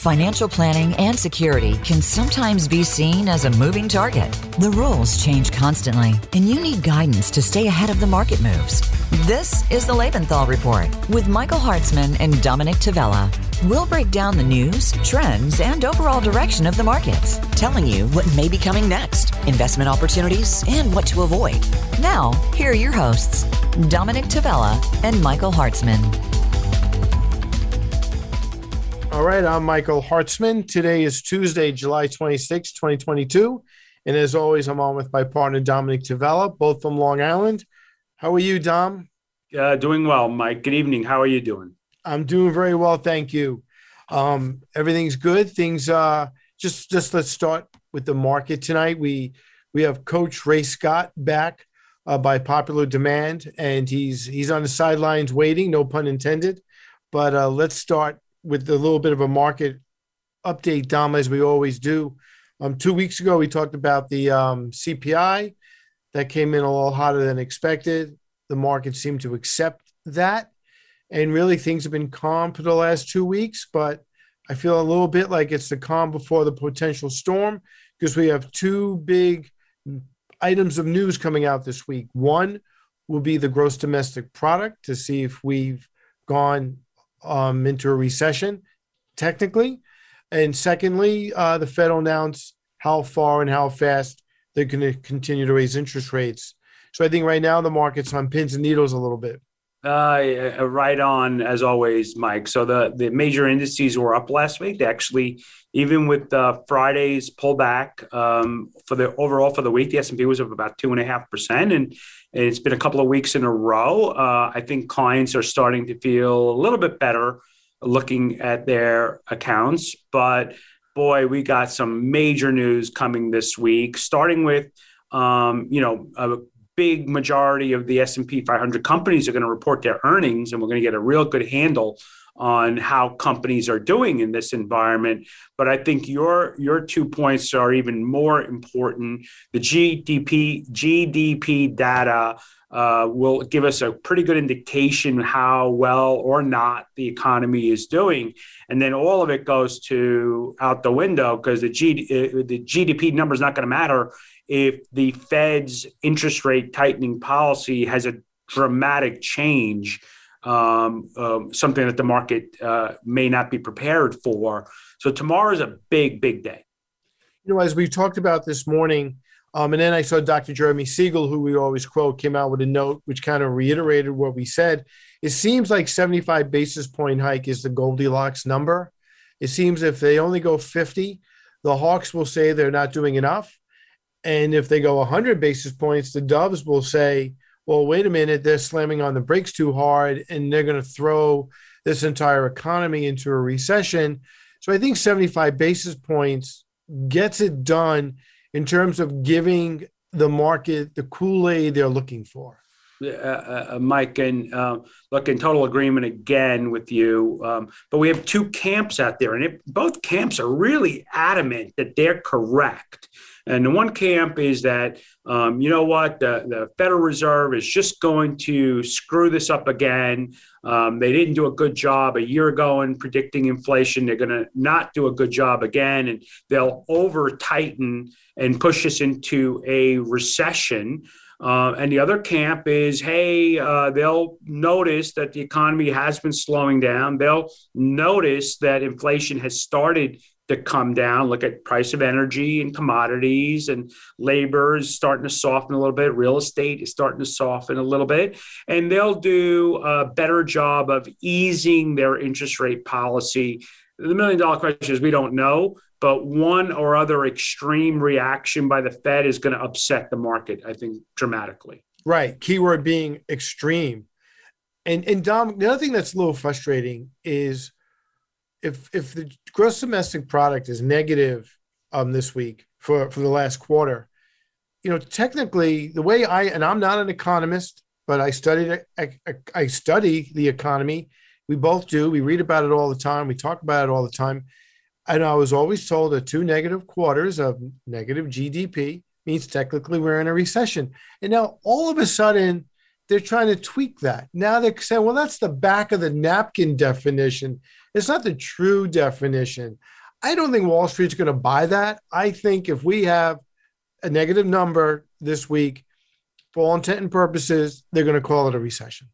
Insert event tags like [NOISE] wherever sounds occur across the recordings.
Financial planning and security can sometimes be seen as a moving target. The rules change constantly, and you need guidance to stay ahead of the market moves. This is the Lebenthal Report with Michael Hartzman and Dominic Tavella. We'll break down the news, trends, and overall direction of the markets, telling you what may be coming next, investment opportunities, and what to avoid. Now, here are your hosts, Dominic Tavella and Michael Hartzman. All right, I'm Michael Hartzman. Today is Tuesday, July 26, 2022. And as always, I'm on with my partner, Dominic Tavella, both from Long Island. How are you, Dom? Uh, doing well, Mike. Good evening. How are you doing? I'm doing very well, thank you. Um, everything's good. Things uh, just just let's start with the market tonight. We we have Coach Ray Scott back uh, by popular demand, and he's he's on the sidelines waiting, no pun intended. But uh, let's start with a little bit of a market update, Dom, as we always do. Um, two weeks ago, we talked about the um, CPI that came in a little hotter than expected. The market seemed to accept that. And really, things have been calm for the last two weeks, but I feel a little bit like it's the calm before the potential storm because we have two big items of news coming out this week. One will be the gross domestic product to see if we've gone um, into a recession, technically. And secondly, uh, the Fed will announce how far and how fast they're going to continue to raise interest rates. So I think right now the market's on pins and needles a little bit. Uh, right on as always, Mike. So the the major indices were up last week. They actually, even with uh, Friday's pullback um, for the overall for the week, the S and P was up about two and a half percent, and it's been a couple of weeks in a row. Uh, I think clients are starting to feel a little bit better looking at their accounts, but boy, we got some major news coming this week, starting with um, you know, big majority of the S&P 500 companies are going to report their earnings and we're going to get a real good handle on how companies are doing in this environment. But i think your your two points are even more important. The gdp gdp data uh, will give us a pretty good indication how well or not the economy is doing, and then all of it goes to out the window because the, G, uh, the GDP number is not going to matter if the Fed's interest rate tightening policy has a dramatic change, um, um, something that the market uh, may not be prepared for. So tomorrow is a big, big day. You know, as we talked about this morning, um, and then I saw Dr. Jeremy Siegel, who we always quote, came out with a note which kind of reiterated what we said. It seems like 75 basis point hike is the Goldilocks number. It seems if they only go 50, the Hawks will say they're not doing enough. And if they go 100 basis points, the Doves will say, well, wait a minute, they're slamming on the brakes too hard and they're going to throw this entire economy into a recession. So I think 75 basis points gets it done in terms of giving the market the Kool Aid they're looking for. Uh, uh, uh, Mike, and uh, look, in total agreement again with you. Um, but we have two camps out there, and it, both camps are really adamant that they're correct. And the one camp is that, um, you know what, the, the Federal Reserve is just going to screw this up again. Um, they didn't do a good job a year ago in predicting inflation. They're going to not do a good job again, and they'll over tighten and push us into a recession. Uh, and the other camp is, hey, uh, they'll notice that the economy has been slowing down. They'll notice that inflation has started to come down. Look at price of energy and commodities and labor is starting to soften a little bit. Real estate is starting to soften a little bit. And they'll do a better job of easing their interest rate policy. The million dollar question is we don't know, but one or other extreme reaction by the Fed is going to upset the market, I think, dramatically. Right. Keyword being extreme. And and Dom, the other thing that's a little frustrating is if if the gross domestic product is negative um, this week for for the last quarter, you know, technically the way I and I'm not an economist, but I studied I, I study the economy. We both do. We read about it all the time. We talk about it all the time. And I was always told that two negative quarters of negative GDP means technically we're in a recession. And now all of a sudden, they're trying to tweak that. Now they're saying, well, that's the back of the napkin definition. It's not the true definition. I don't think Wall Street's going to buy that. I think if we have a negative number this week, for all intent and purposes, they're going to call it a recession.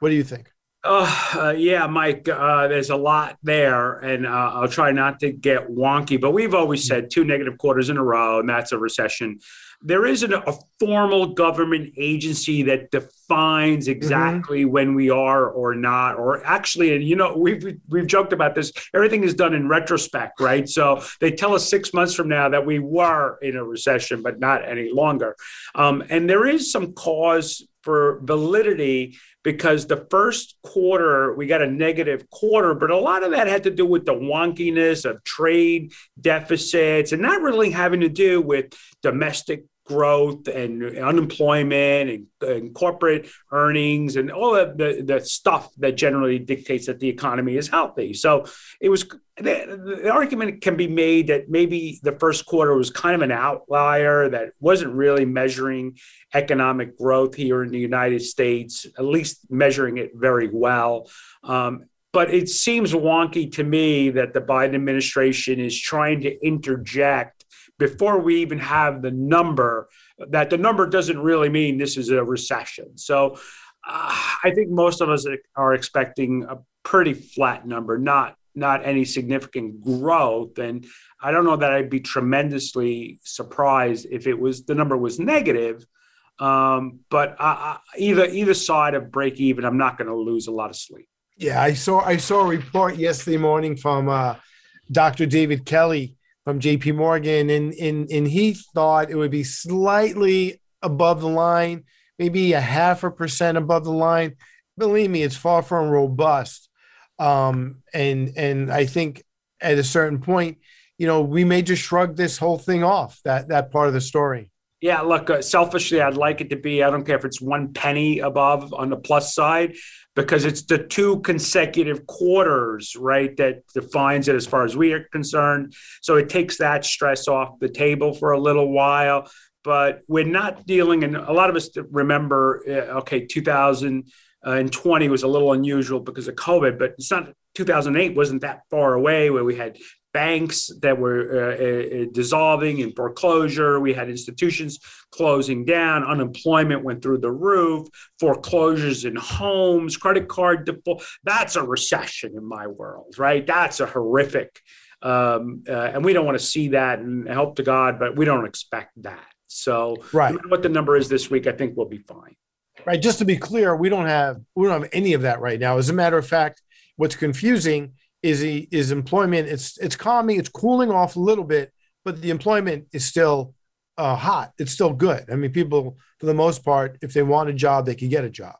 What do you think? Uh, yeah, Mike, uh, there's a lot there, and uh, I'll try not to get wonky, but we've always said two negative quarters in a row, and that's a recession there isn't a formal government agency that defines mm-hmm. exactly mm-hmm. when we are or not or actually and you know we've we've joked about this everything is done in retrospect right so they tell us six months from now that we were in a recession but not any longer um, and there is some cause for validity because the first quarter we got a negative quarter, but a lot of that had to do with the wonkiness of trade deficits and not really having to do with domestic growth and unemployment and, and, corporate earnings and all of the, the stuff that generally dictates that the economy is healthy. So it was the, the, argument can be made that maybe the first quarter was kind of an outlier that wasn't really measuring economic growth here in the United States, at least measuring it very well. Um, but it seems wonky to me that the Biden administration is trying to interject before we even have the number, that the number doesn't really mean this is a recession. So uh, I think most of us are expecting a pretty flat number, not not any significant growth. And I don't know that I'd be tremendously surprised if it was the number was negative. Um, but I, I, either either side of break even, I'm not going to lose a lot of sleep. Yeah, I saw I saw a report yesterday morning from uh, Dr. David Kelly from JP Morgan, and, and, and he thought it would be slightly above the line, maybe a half a percent above the line. Believe me, it's far from robust. Um, and and I think at a certain point, you know, we may just shrug this whole thing off that that part of the story. Yeah, look, uh, selfishly, I'd like it to be. I don't care if it's one penny above on the plus side because it's the two consecutive quarters, right, that defines it as far as we are concerned. So it takes that stress off the table for a little while. But we're not dealing, and a lot of us remember, uh, okay, 2020 was a little unusual because of COVID, but it's not 2008 wasn't that far away where we had banks that were uh, uh, dissolving in foreclosure. We had institutions closing down. Unemployment went through the roof. Foreclosures in homes, credit card default. That's a recession in my world, right? That's a horrific. Um, uh, and we don't want to see that and help to God, but we don't expect that. So, right. No what the number is this week, I think we'll be fine. Right. Just to be clear, we don't have we don't have any of that right now. As a matter of fact, what's confusing is he is employment it's it's calming it's cooling off a little bit but the employment is still uh, hot. It's still good. I mean people for the most part if they want a job they can get a job.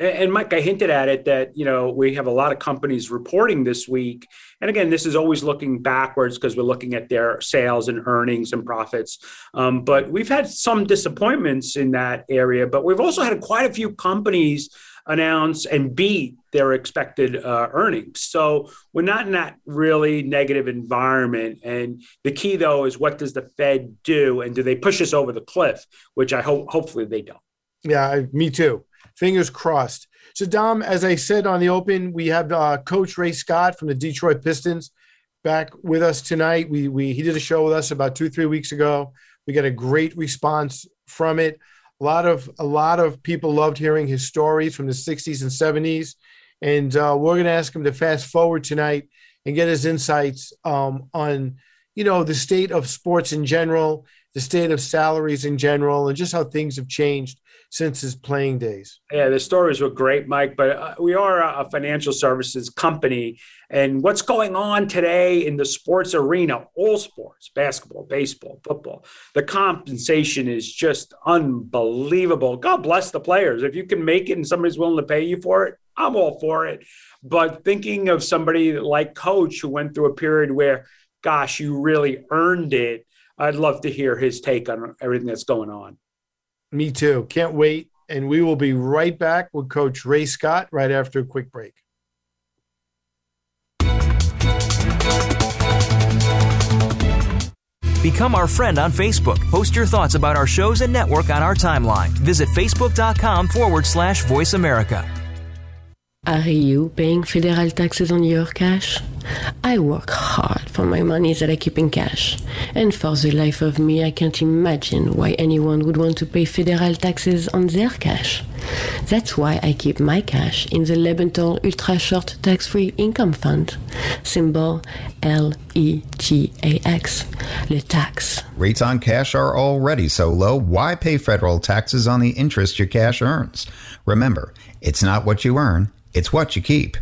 And Mike, I hinted at it that you know we have a lot of companies reporting this week, and again, this is always looking backwards because we're looking at their sales and earnings and profits. Um, but we've had some disappointments in that area, but we've also had quite a few companies announce and beat their expected uh, earnings. So we're not in that really negative environment. And the key, though, is what does the Fed do, and do they push us over the cliff? Which I hope, hopefully, they don't. Yeah, me too. Fingers crossed. So, Dom, as I said on the open, we have uh, Coach Ray Scott from the Detroit Pistons back with us tonight. We we he did a show with us about two three weeks ago. We got a great response from it. A lot of a lot of people loved hearing his stories from the 60s and 70s, and uh, we're going to ask him to fast forward tonight and get his insights um, on you know the state of sports in general, the state of salaries in general, and just how things have changed since his playing days. Yeah, the stories were great, Mike. But uh, we are a financial services company, and what's going on today in the sports arena, all sports, basketball, baseball, football, the compensation is just unbelievable. God bless the players. If you can make it and somebody's willing to pay you for it, I'm all for it. But thinking of somebody like Coach who went through a period where, gosh, you really earned it. I'd love to hear his take on everything that's going on. Me too. Can't wait. And we will be right back with Coach Ray Scott right after a quick break. Become our friend on Facebook. Post your thoughts about our shows and network on our timeline. Visit facebook.com forward slash voice America. Are you paying federal taxes on your cash? I work hard for my money that I keep in cash. And for the life of me, I can't imagine why anyone would want to pay federal taxes on their cash. That's why I keep my cash in the Lebenthal Ultra Short Tax Free Income Fund, symbol LETAX, le tax. Rates on cash are already so low, why pay federal taxes on the interest your cash earns? Remember, it's not what you earn, it's what you keep.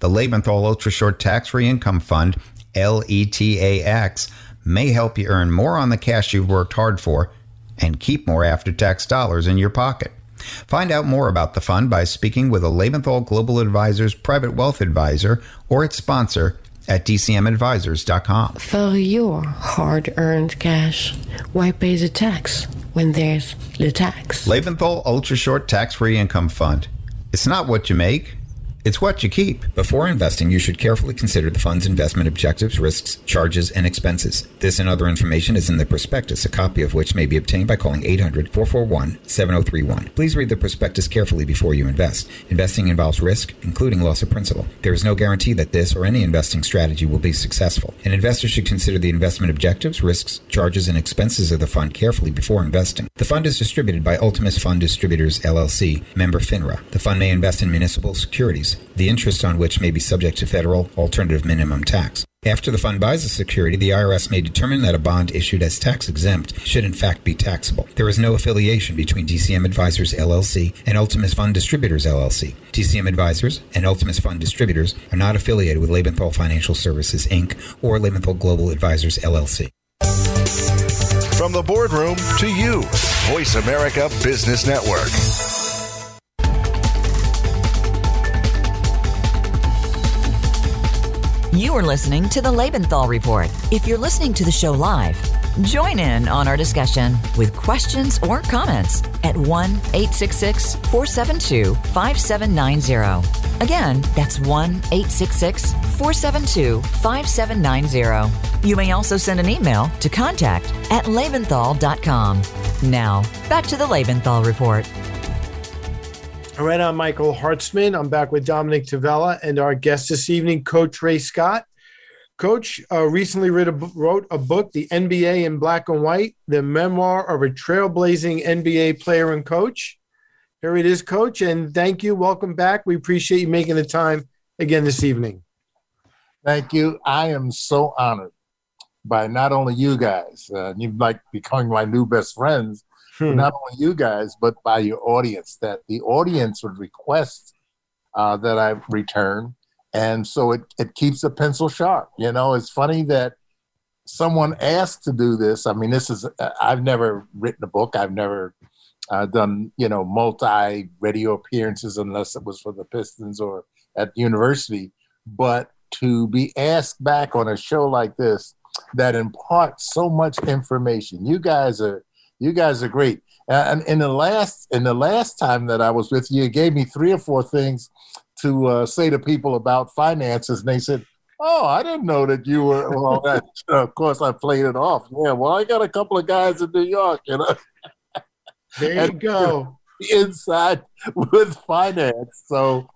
The Lebenthal Ultra Short Tax Free Income Fund, LETAX, may help you earn more on the cash you've worked hard for and keep more after tax dollars in your pocket. Find out more about the fund by speaking with a Lebenthal Global Advisors private wealth advisor or its sponsor at dcmadvisors.com. For your hard earned cash, why pay the tax when there's the tax? Lebenthal Ultra Short Tax Free Income Fund. It's not what you make, it's what you keep. Before investing, you should carefully consider the fund's investment objectives, risks, charges, and expenses. This and other information is in the prospectus, a copy of which may be obtained by calling 800 441 7031. Please read the prospectus carefully before you invest. Investing involves risk, including loss of principal. There is no guarantee that this or any investing strategy will be successful. An investor should consider the investment objectives, risks, charges, and expenses of the fund carefully before investing. The fund is distributed by Ultimus Fund Distributors, LLC, member FINRA. The fund may invest in municipal securities the interest on which may be subject to federal alternative minimum tax. After the fund buys a security, the IRS may determine that a bond issued as tax exempt should in fact be taxable. There is no affiliation between DCM Advisors LLC and Ultimus Fund Distributors LLC. DCM Advisors and Ultimus Fund Distributors are not affiliated with Lebenthal Financial Services Inc. or Lebenthal Global Advisors LLC. From the boardroom to you, Voice America Business Network. You are listening to the Lebenthal Report. If you're listening to the show live, join in on our discussion with questions or comments at 1 866 472 5790. Again, that's 1 866 472 5790. You may also send an email to contact at lebenthal.com. Now, back to the Lebenthal Report. Right, I'm Michael Hartzman. I'm back with Dominic Tavella and our guest this evening, Coach Ray Scott. Coach uh, recently a, wrote a book, The NBA in Black and White, the memoir of a trailblazing NBA player and coach. Here it is, Coach, and thank you. Welcome back. We appreciate you making the time again this evening. Thank you. I am so honored by not only you guys, uh, you like becoming my new best friends, hmm. not only you guys, but by your audience, that the audience would request uh, that I return. And so it, it keeps the pencil sharp. You know, it's funny that someone asked to do this. I mean, this is, uh, I've never written a book, I've never uh, done, you know, multi radio appearances unless it was for the Pistons or at university. But to be asked back on a show like this that imparts so much information, you guys are you guys are great. And in the last in the last time that I was with you, you gave me three or four things to uh, say to people about finances, and they said, "Oh, I didn't know that you were." Well, [LAUGHS] that, of course, I played it off. Yeah, well, I got a couple of guys in New York, you know. [LAUGHS] There you go. Inside with finance, so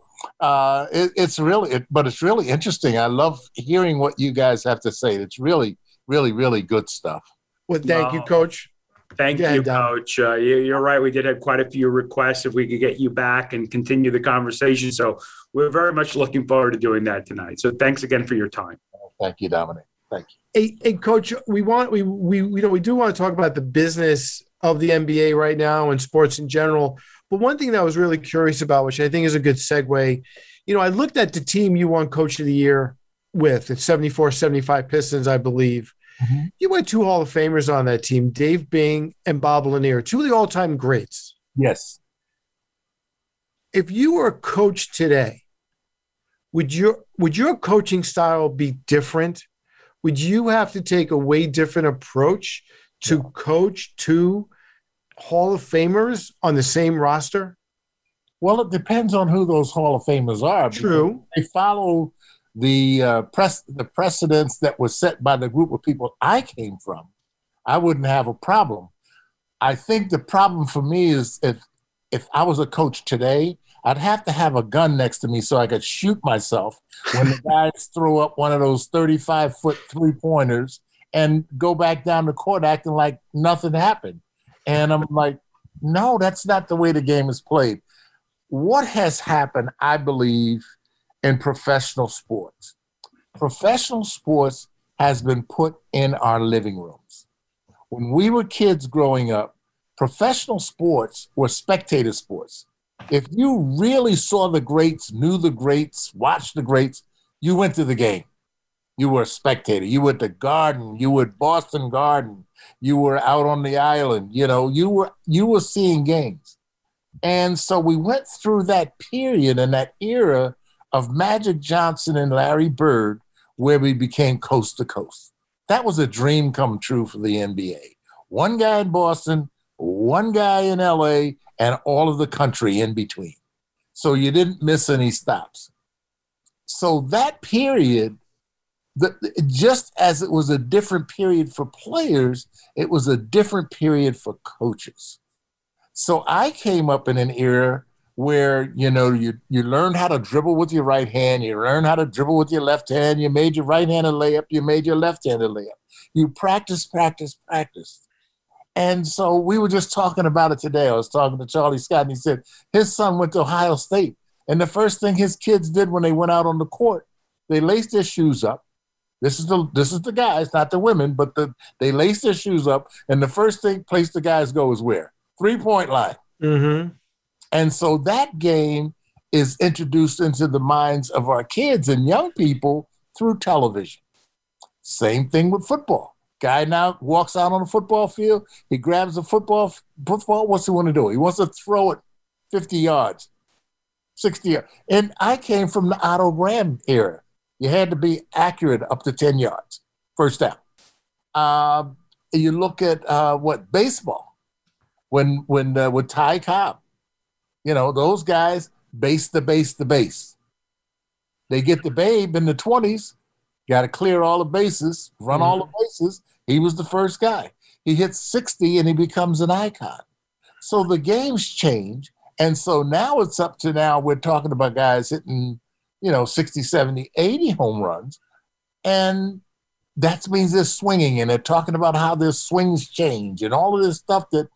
uh, it, it's really, it, but it's really interesting. I love hearing what you guys have to say. It's really, really, really good stuff. Well, thank you, Coach. Thank yeah, you, Coach. Uh, you, are right. We did have quite a few requests if we could get you back and continue the conversation. So we're very much looking forward to doing that tonight. So thanks again for your time. Thank you, Dominic. Thank you. Hey, hey, Coach. We want we we you know we do want to talk about the business of the NBA right now and sports in general. But one thing that I was really curious about, which I think is a good segue, you know, I looked at the team you won Coach of the Year with. It's 74 75 Pistons, I believe. Mm-hmm. You had two Hall of Famers on that team, Dave Bing and Bob Lanier, two of the all time greats. Yes. If you were a coach today, would your would your coaching style be different? Would you have to take a way different approach to yeah. coach two Hall of Famers on the same roster? Well, it depends on who those Hall of Famers are. True. They follow the uh, press the precedents that was set by the group of people I came from. I wouldn't have a problem. I think the problem for me is if if I was a coach today, I'd have to have a gun next to me so I could shoot myself when the [LAUGHS] guys throw up one of those 35 foot three pointers and go back down the court acting like nothing happened. And I'm like, no, that's not the way the game is played. What has happened, I believe, in professional sports? Professional sports has been put in our living rooms. When we were kids growing up, professional sports were spectator sports. If you really saw the greats, knew the greats, watched the greats, you went to the game. You were a spectator. You were at the garden. You were at Boston Garden. You were out on the island. You know, you were you were seeing games. And so we went through that period and that era of Magic Johnson and Larry Bird, where we became coast to coast. That was a dream come true for the NBA. One guy in Boston, one guy in LA, and all of the country in between. So you didn't miss any stops. So that period the, just as it was a different period for players, it was a different period for coaches. So I came up in an era where you know you you learned how to dribble with your right hand, you learned how to dribble with your left hand, you made your right-handed layup, you made your left-handed layup. You practice, practice, practice. And so we were just talking about it today. I was talking to Charlie Scott, and he said his son went to Ohio State, and the first thing his kids did when they went out on the court, they laced their shoes up, this is the this is the guys, not the women, but the they lace their shoes up, and the first thing place the guys go is where three point line. Mm-hmm. And so that game is introduced into the minds of our kids and young people through television. Same thing with football. Guy now walks out on the football field. He grabs a football. Football. What's he want to do? He wants to throw it 50 yards, 60 yards. And I came from the Otto Graham era. You had to be accurate up to 10 yards, first down. Uh, you look at uh, what baseball, when when uh, with Ty Cobb, you know those guys base the base the base. They get the babe in the twenties, got to clear all the bases, run mm-hmm. all the mm-hmm. bases. He was the first guy. He hits sixty and he becomes an icon. So the games change, and so now it's up to now we're talking about guys hitting you know, 60, 70, 80 home runs. And that means they're swinging and they're talking about how their swings change and all of this stuff that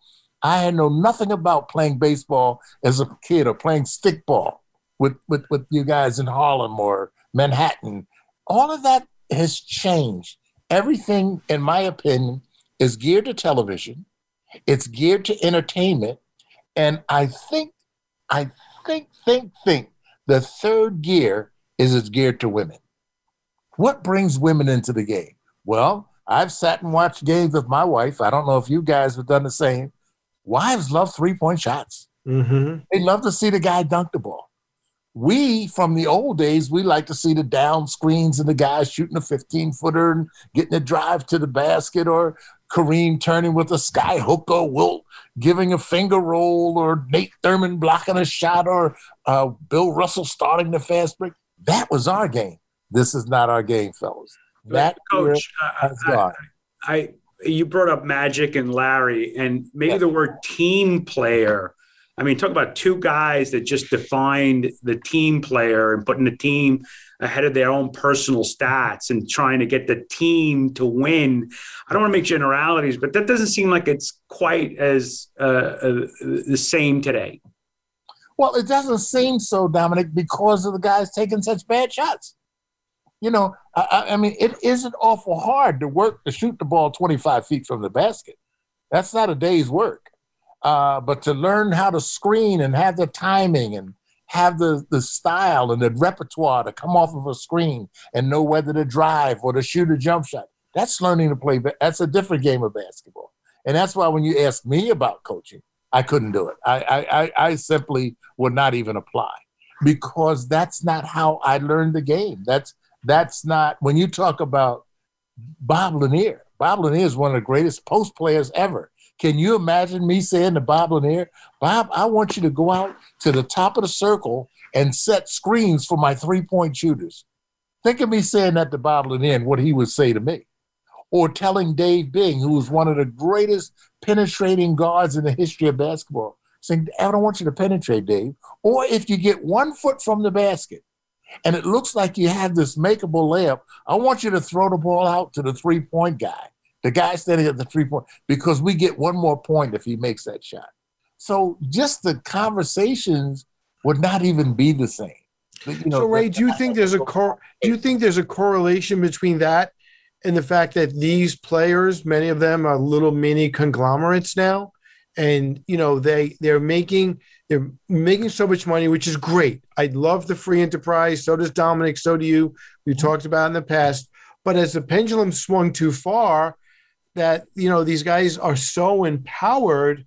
I had know nothing about playing baseball as a kid or playing stickball with, with, with you guys in Harlem or Manhattan. All of that has changed. Everything, in my opinion, is geared to television. It's geared to entertainment. And I think, I think, think, think the third gear is it's geared to women. What brings women into the game? Well, I've sat and watched games with my wife. I don't know if you guys have done the same. Wives love three point shots. Mm-hmm. They love to see the guy dunk the ball. We, from the old days, we like to see the down screens and the guy shooting a 15 footer and getting a drive to the basket, or Kareem turning with a sky hook, or Wilt giving a finger roll, or Nate Thurmond blocking a shot, or uh, Bill Russell starting the fast break. That was our game. This is not our game, fellas. That coach has I. I, I, you brought up Magic and Larry, and maybe yeah. the word team player. I mean, talk about two guys that just defined the team player and putting the team ahead of their own personal stats and trying to get the team to win. I don't want to make generalities, but that doesn't seem like it's quite as uh, uh, the same today. Well, it doesn't seem so, Dominic, because of the guys taking such bad shots. You know, I, I mean, it isn't awful hard to work to shoot the ball 25 feet from the basket. That's not a day's work. Uh, but to learn how to screen and have the timing and have the, the style and the repertoire to come off of a screen and know whether to drive or to shoot a jump shot, that's learning to play. That's a different game of basketball. And that's why when you ask me about coaching, I couldn't do it. I, I, I simply would not even apply because that's not how I learned the game. That's that's not when you talk about Bob Lanier. Bob Lanier is one of the greatest post players ever. Can you imagine me saying to Bob Lanier, Bob, I want you to go out to the top of the circle and set screens for my three point shooters? Think of me saying that to Bob Lanier and what he would say to me. or telling Dave Bing, who was one of the greatest penetrating guards in the history of basketball, saying, I don't want you to penetrate, Dave. Or if you get one foot from the basket and it looks like you have this makeable layup, I want you to throw the ball out to the three point guy, the guy standing at the three point, because we get one more point if he makes that shot. So just the conversations would not even be the same. You know, so Ray, do you think there's a cor- do you think there's a correlation between that and the fact that these players, many of them are little mini conglomerates now, and you know they they're making they're making so much money, which is great. I love the free enterprise. So does Dominic. So do you. We mm-hmm. talked about in the past. But as the pendulum swung too far, that you know these guys are so empowered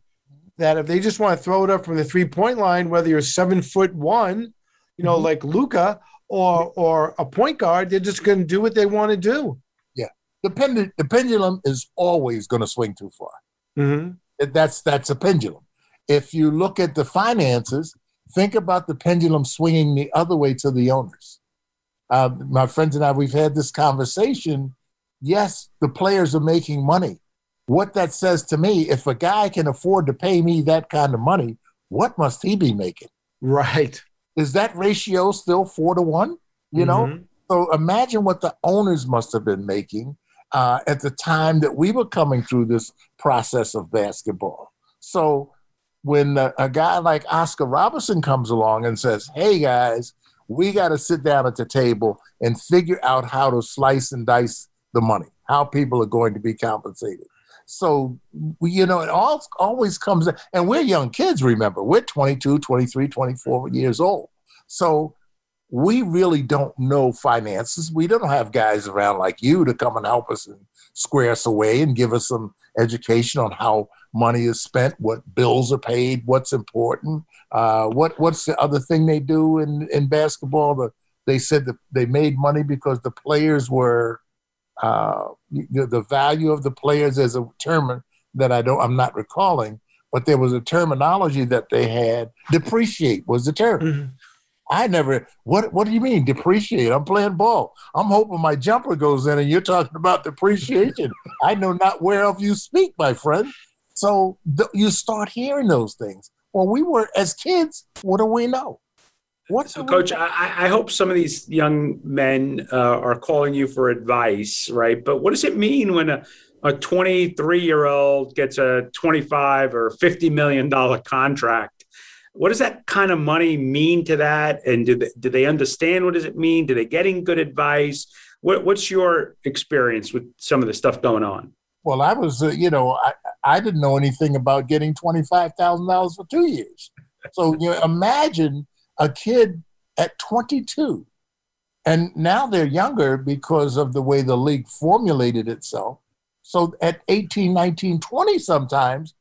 that if they just want to throw it up from the three point line, whether you're seven foot one, you know, mm-hmm. like Luka or or a point guard, they're just going to do what they want to do. Yeah, the pendulum the pendulum is always going to swing too far. Mm-hmm. That's that's a pendulum. If you look at the finances, think about the pendulum swinging the other way to the owners. Uh, my friends and I, we've had this conversation. Yes, the players are making money. What that says to me, if a guy can afford to pay me that kind of money, what must he be making? Right. Is that ratio still four to one? You know? Mm-hmm. So imagine what the owners must have been making uh, at the time that we were coming through this process of basketball. So when a, a guy like Oscar Robertson comes along and says, hey guys, we got to sit down at the table and figure out how to slice and dice the money, how people are going to be compensated. So, you know, it all always comes, and we're young kids, remember, we're 22, 23, 24 years old. So we really don't know finances. We don't have guys around like you to come and help us and square us away and give us some education on how money is spent, what bills are paid, what's important. Uh, what what's the other thing they do in in basketball? The, they said that they made money because the players were uh, the value of the players as a term that I don't I'm not recalling, but there was a terminology that they had. Depreciate was the term. Mm-hmm. I never. What What do you mean depreciate? I'm playing ball. I'm hoping my jumper goes in, and you're talking about depreciation. I know not whereof you speak, my friend. So th- you start hearing those things. Well, we were as kids. What do we know? What so, Coach, I, I, hope some of these young men uh, are calling you for advice, right? But what does it mean when a a 23 year old gets a 25 or 50 million dollar contract what does that kind of money mean to that and do they, do they understand what does it mean do they getting good advice what, what's your experience with some of the stuff going on well i was uh, you know I, I didn't know anything about getting $25000 for two years so you know, imagine a kid at 22 and now they're younger because of the way the league formulated itself so at 18 19 20 sometimes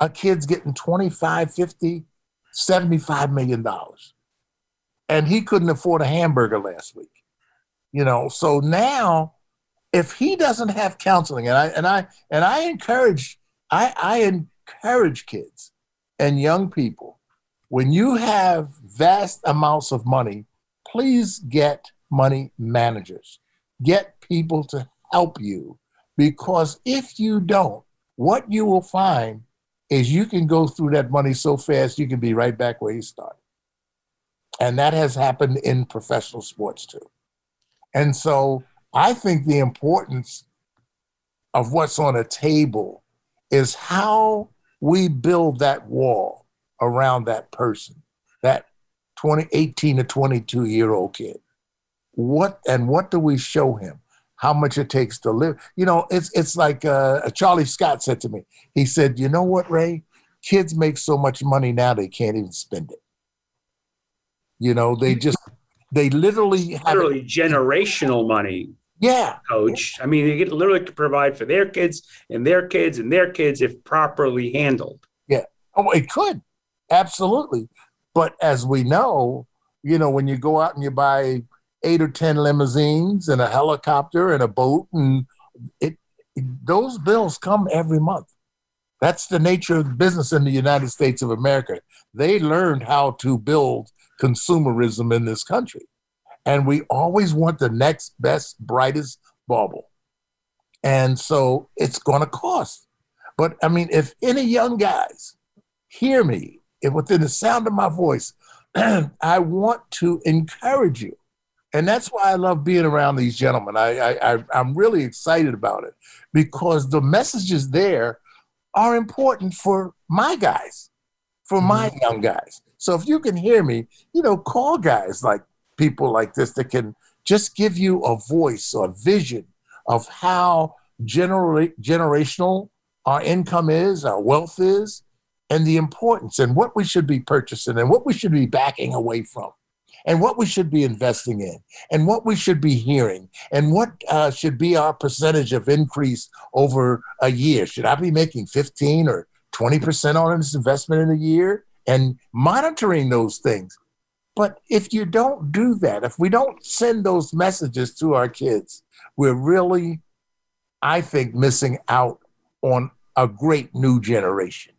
a kid's getting 25 50 $75 million. And he couldn't afford a hamburger last week. You know, so now if he doesn't have counseling, and I and I and I encourage, I, I encourage kids and young people, when you have vast amounts of money, please get money managers. Get people to help you. Because if you don't, what you will find is you can go through that money so fast you can be right back where you started. And that has happened in professional sports too. And so I think the importance of what's on a table is how we build that wall around that person, that 20, 18 to 22 year old kid. What and what do we show him? how much it takes to live. You know, it's it's like uh, Charlie Scott said to me. He said, "You know what, Ray? Kids make so much money now they can't even spend it. You know, they just they literally literally generational money. Yeah, coach. I mean, they get literally to provide for their kids and their kids and their kids if properly handled. Yeah. Oh, it could absolutely. But as we know, you know, when you go out and you buy eight or ten limousines and a helicopter and a boat and it, it, those bills come every month that's the nature of business in the united states of america they learned how to build consumerism in this country and we always want the next best brightest bauble And so it's going to cost. But I mean, if any young guys hear me if within the sound of my voice, [CLEARS THROAT] I want to encourage you. And that's why I love being around these gentlemen. I, I, I, I'm really excited about it because the messages there are important for my guys, for my Mhm. young guys. So if you can hear me, you know, call guys like people like this that can just give you a voice or vision of how genera- generational our income is, our wealth is, and the importance and what we should be purchasing and what we should be backing away from and what we should be investing in and what we should be hearing and what uh, should be our percentage of increase over a year. Should I be making 15 or 20% on this investment in a year and monitoring those things? But if you don't do that, if we don't send those messages to our kids, we're really, I think, missing out on a great new generation.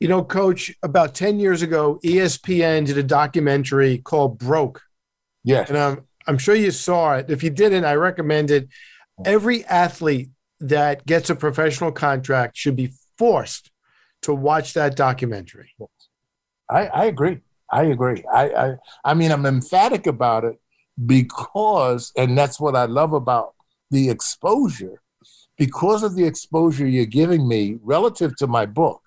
You know, coach, about 10 years ago, ESPN did a documentary called Broke. Yes. And I'm, I'm sure you saw it. If you didn't, I recommend it. Every athlete that gets a professional contract should be forced to watch that documentary. I, I agree. I agree. I, I I mean I'm emphatic about it because and that's what I love about the exposure. Because of the exposure you're giving me relative to my book,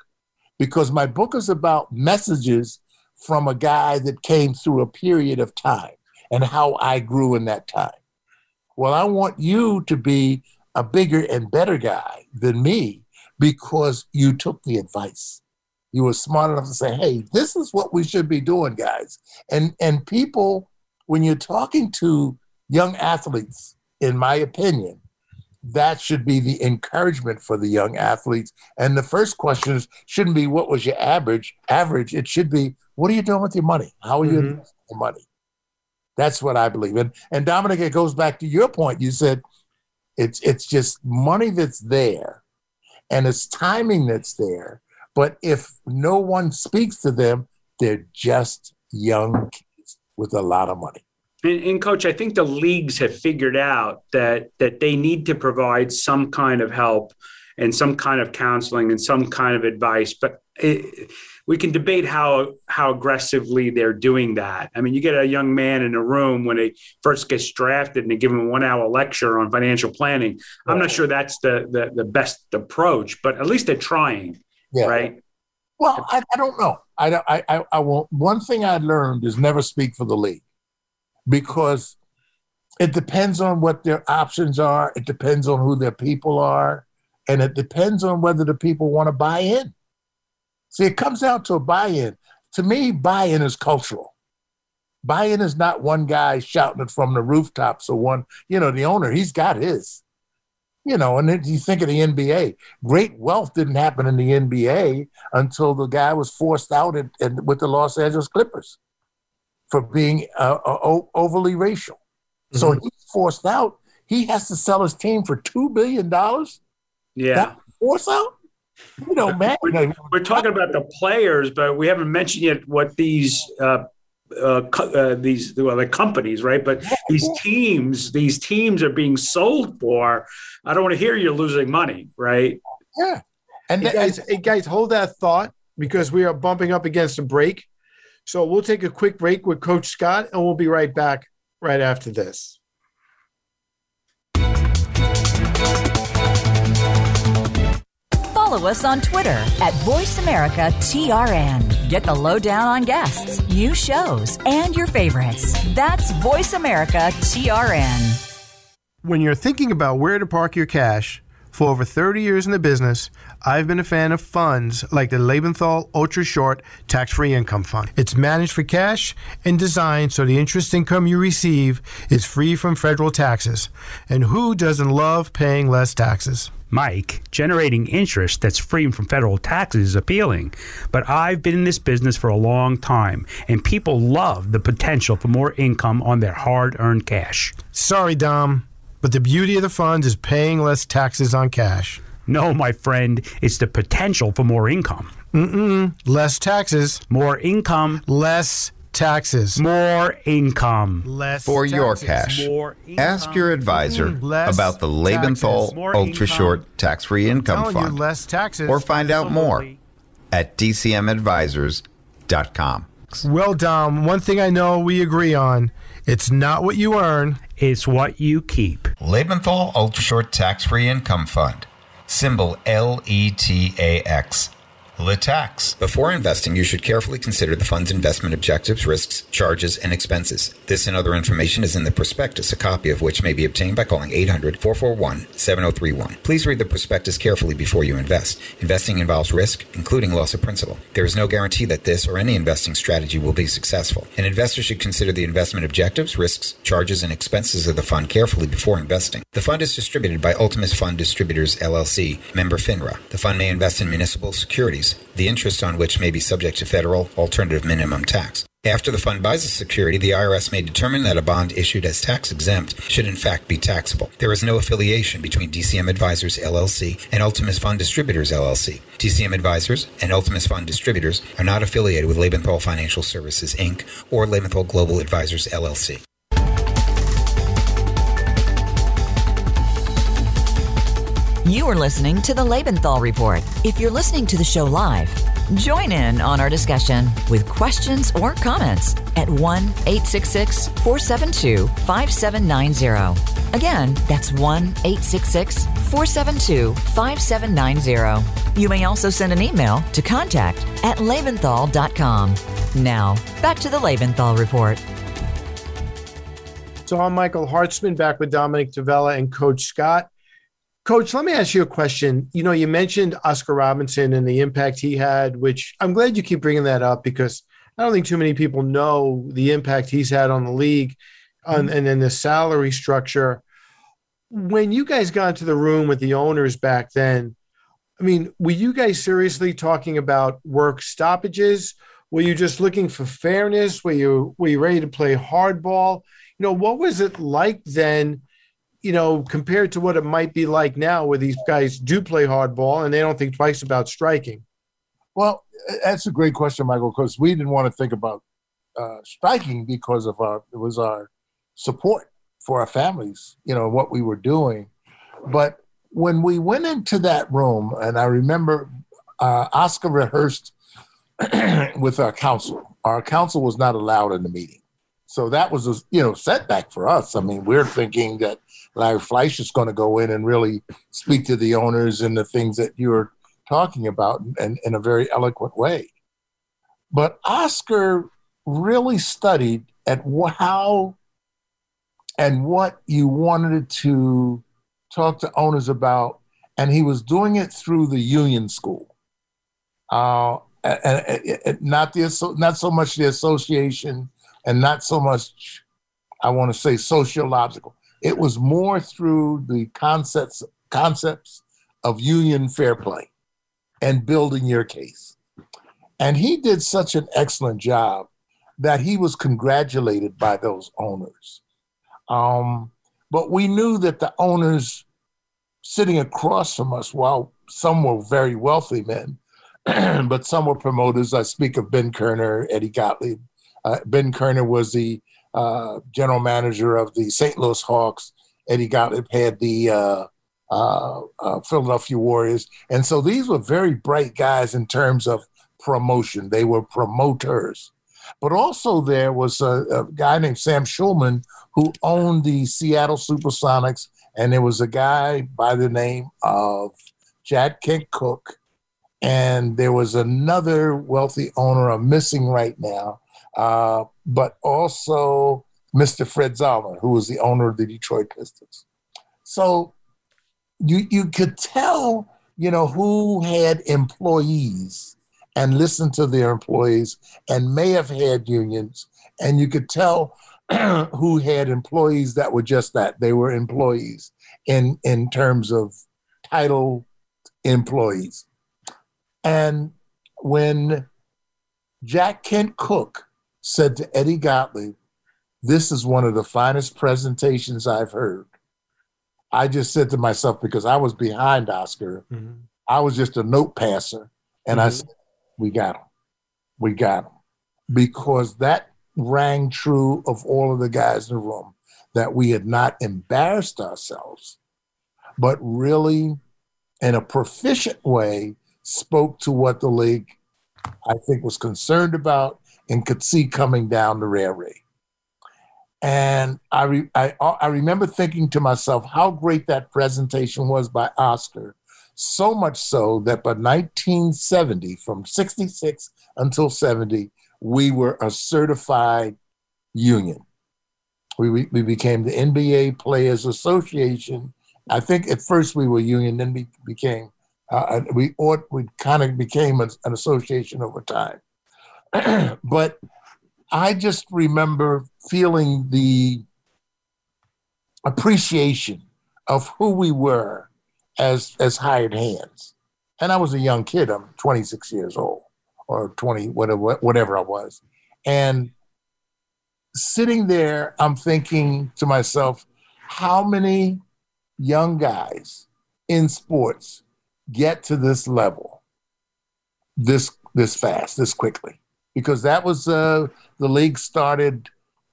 because my book is about messages from a guy that came through a period of time and how I grew in that time. Well, I want you to be a bigger and better guy than me because you took the advice you were smart enough to say, "Hey, this is what we should be doing, guys." And and people, when you're talking to young athletes, in my opinion, that should be the encouragement for the young athletes. And the first question is, shouldn't be what was your average. Average. It should be, what are you doing with your money? How are you Mhm. investing your money? That's what I believe. in. and Dominic, it goes back to your point. You said it's it's just money that's there, and it's timing that's there. But if no one speaks to them, they're just young kids with a lot of money. And, and coach, I think the leagues have figured out that that they need to provide some kind of help and some kind of counseling and some kind of advice. But it, we can debate how how aggressively they're doing that. I mean, you get a young man in a room when he first gets drafted and they give him a one hour lecture on financial planning. I'm not sure that's the, the the best approach, but at least they're trying, Yeah. right? Well, I, I don't know. I, don't- I, I, I won't. One thing I learned is never speak for the league because it depends on what their options are. It depends on who their people are. And it depends on whether the people want to buy in. See, it comes down to a buy in. To me, buy in is cultural. Buy in is not one guy shouting it from the rooftops or one, you know, the owner, he's got his. You know, and then you think of the NBA. Great wealth didn't happen in the NBA until the guy was forced out at, at, with the Los Angeles Clippers for being uh, uh, overly racial. So he's forced out. He has to sell his team for two billion dollars. Yeah. That force out. You know, man. know, We're talking about the players, but we haven't mentioned yet what these uh, uh, co- uh, these well, the companies, right? But these teams, these teams are being sold for. I don't want to hear you're losing money, right? yeah. And Hey guys, hey guys, hold that thought because we are bumping up against a break. So we'll take a quick break with Coach Scott, and we'll be right back right after this. Follow us on Twitter at VoiceAmericaTRN. Get the lowdown on guests, new shows, and your favorites. That's Voice America TRN. When you're thinking about where to park your cash, for over 30 years in the business, I've been a fan of funds like the Lebenthal Ultra Short Tax Free Income Fund. It's managed for cash and designed so the interest income you receive is free from federal taxes. And who doesn't love paying less taxes? Mike, generating interest that's free from federal taxes is appealing. But I've been in this business for a long time, and people love the potential for more income on their hard earned cash. Sorry, Dom, but the beauty of the fund is paying less taxes on cash. No, my friend, it's the potential for more income. Mm-mm. Less taxes, More income, less taxes. More income. Less For your cash, More ask your advisor Mm, less about the taxes. Lebenthal Ultra income. Short Tax Free Income Fund you less taxes. or find out more Absolutely. at dcmadvisors.com. well, Dom, one thing I know we agree on: it's not what you earn. It's what you keep. Lebenthal Ultra Short Tax Free Income Fund. Symbol L E T A X. The tax. Before investing, you should carefully consider the fund's investment objectives, risks, charges, and expenses. This and other information is in the prospectus, a copy of which may be obtained by calling 800 441 7031. Please read the prospectus carefully before you invest. Investing involves risk, including loss of principal. There is no guarantee that this or any investing strategy will be successful. An investor should consider the investment objectives, risks, charges, and expenses of the fund carefully before investing. The fund is distributed by Ultimus Fund Distributors LLC, member FINRA. The fund may invest in municipal securities, the interest on which may be subject to federal alternative minimum tax. After the fund buys a security, the IRS may determine that a bond issued as tax exempt should in fact be taxable. There is no affiliation between DCM Advisors LLC and Ultimus Fund Distributors LLC. DCM Advisors and Ultimus Fund Distributors are not affiliated with Lebenthal Financial Services Inc. or Lebenthal Global Advisors LLC. You are listening to the Lebenthal Report. If you're listening to the show live, join in on our discussion with questions or comments at 1 866 472 5790. Again, that's 1 866 472 5790. You may also send an email to contact at lebenthal.com. Now, back to the Lebenthal Report. So I'm Michael Hartzman back with Dominic Tavella and Coach Scott. Coach, let me ask you a question. You know, you mentioned Oscar Robertson and the impact he had, which I'm glad you keep bringing that up because I don't think too many people know the impact he's had on the league on, mm-hmm. and then the salary structure. When you guys got into the room with the owners back then, I mean, were you guys seriously talking about work stoppages? Were you just looking for fairness? Were you were you ready to play hardball? You know, what was it like then? You know, compared to what it might be like now, where these guys do play hardball and they don't think twice about striking? Well, that's a great question, Michael, because we didn't want to think about uh, striking because of our it was our support for our families, you know, what we were doing. But when we went into that room, and I remember uh, Oscar rehearsed [CLEARS THROAT] with our counsel. Our counsel was not allowed in the meeting, so that was a you know setback for us. I mean, we're thinking that Larry Fleisher is going to go in and really speak to the owners and the things that you're talking about and in a very eloquent way. But Oscar really studied at how and what you wanted to talk to owners about, and he was doing it through the union school, uh, and, and- and not the not so much the association, and not so much I want to say sociological. It was more through the concepts concepts of union fair play and building your case. And he did such an excellent job that he was congratulated by those owners. Um, but we knew that the owners sitting across from us, while some were very wealthy men, [CLEARS THROAT] but some were promoters. I speak of Ben Kerner, Eddie Gottlieb. Uh, ben Kerner was the uh, general manager of the St. Louis Hawks. Eddie Gottlieb had the uh, uh, uh, Philadelphia Warriors. And so these were very bright guys in terms of promotion. They were promoters. But also there was a, a guy named Sam Schulman who owned the Seattle Supersonics, and there was a guy by the name of Jack Kent Cooke, and there was another wealthy owner I'm missing right now, uh, but also Mr. Fred Zollner, who was the owner of the Detroit Pistons. So you you could tell, you know, who had employees and listened to their employees and may have had unions, and you could tell [CLEARS THROAT] who had employees that were just that they were employees in in terms of title employees. And when Jack Kent Cooke said to Eddie Gottlieb, This is one of the finest presentations I've heard. I just said to myself, because I was behind Oscar, I was just a note passer. And I Mhm. said, We got him. We got him. Because that rang true of all of the guys in the room that we had not embarrassed ourselves, but really, in a proficient way, spoke to what the league, I think, was concerned about and could see coming down the railway. And I, re- I, I remember thinking to myself how great that presentation was by Oscar, so much so that by 1970, from 66 until 70, we were a certified union. We, we, became the NBA Players Association. I think at first we were union, then we became uh, we ought we kind of became an association over time. [CLEARS THROAT] but I just remember feeling the appreciation of who we were as as hired hands. And I was a young kid. I'm 26 years old or 20 whatever whatever I was. And sitting there I'm thinking to myself how many young guys in sports get to this level this this fast, this quickly because that was uh, the league started,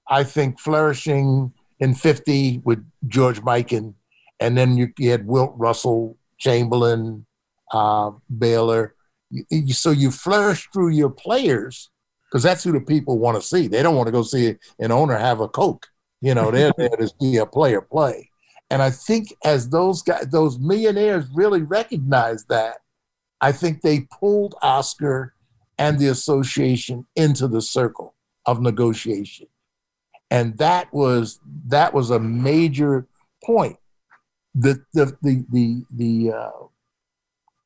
I think, flourishing in 50 with George Mikan. And then you, you had Wilt Russell, Chamberlain, uh, Baylor. You, so you flourish through your players because that's who the people want to see. They don't want to go see an owner have a Coke. You know, they're there to see a player play. And I think as those guys, those millionaires really recognized that, I think they pulled Oscar and the association into the circle of negotiation. And that was that was a major point. The the the the, the uh,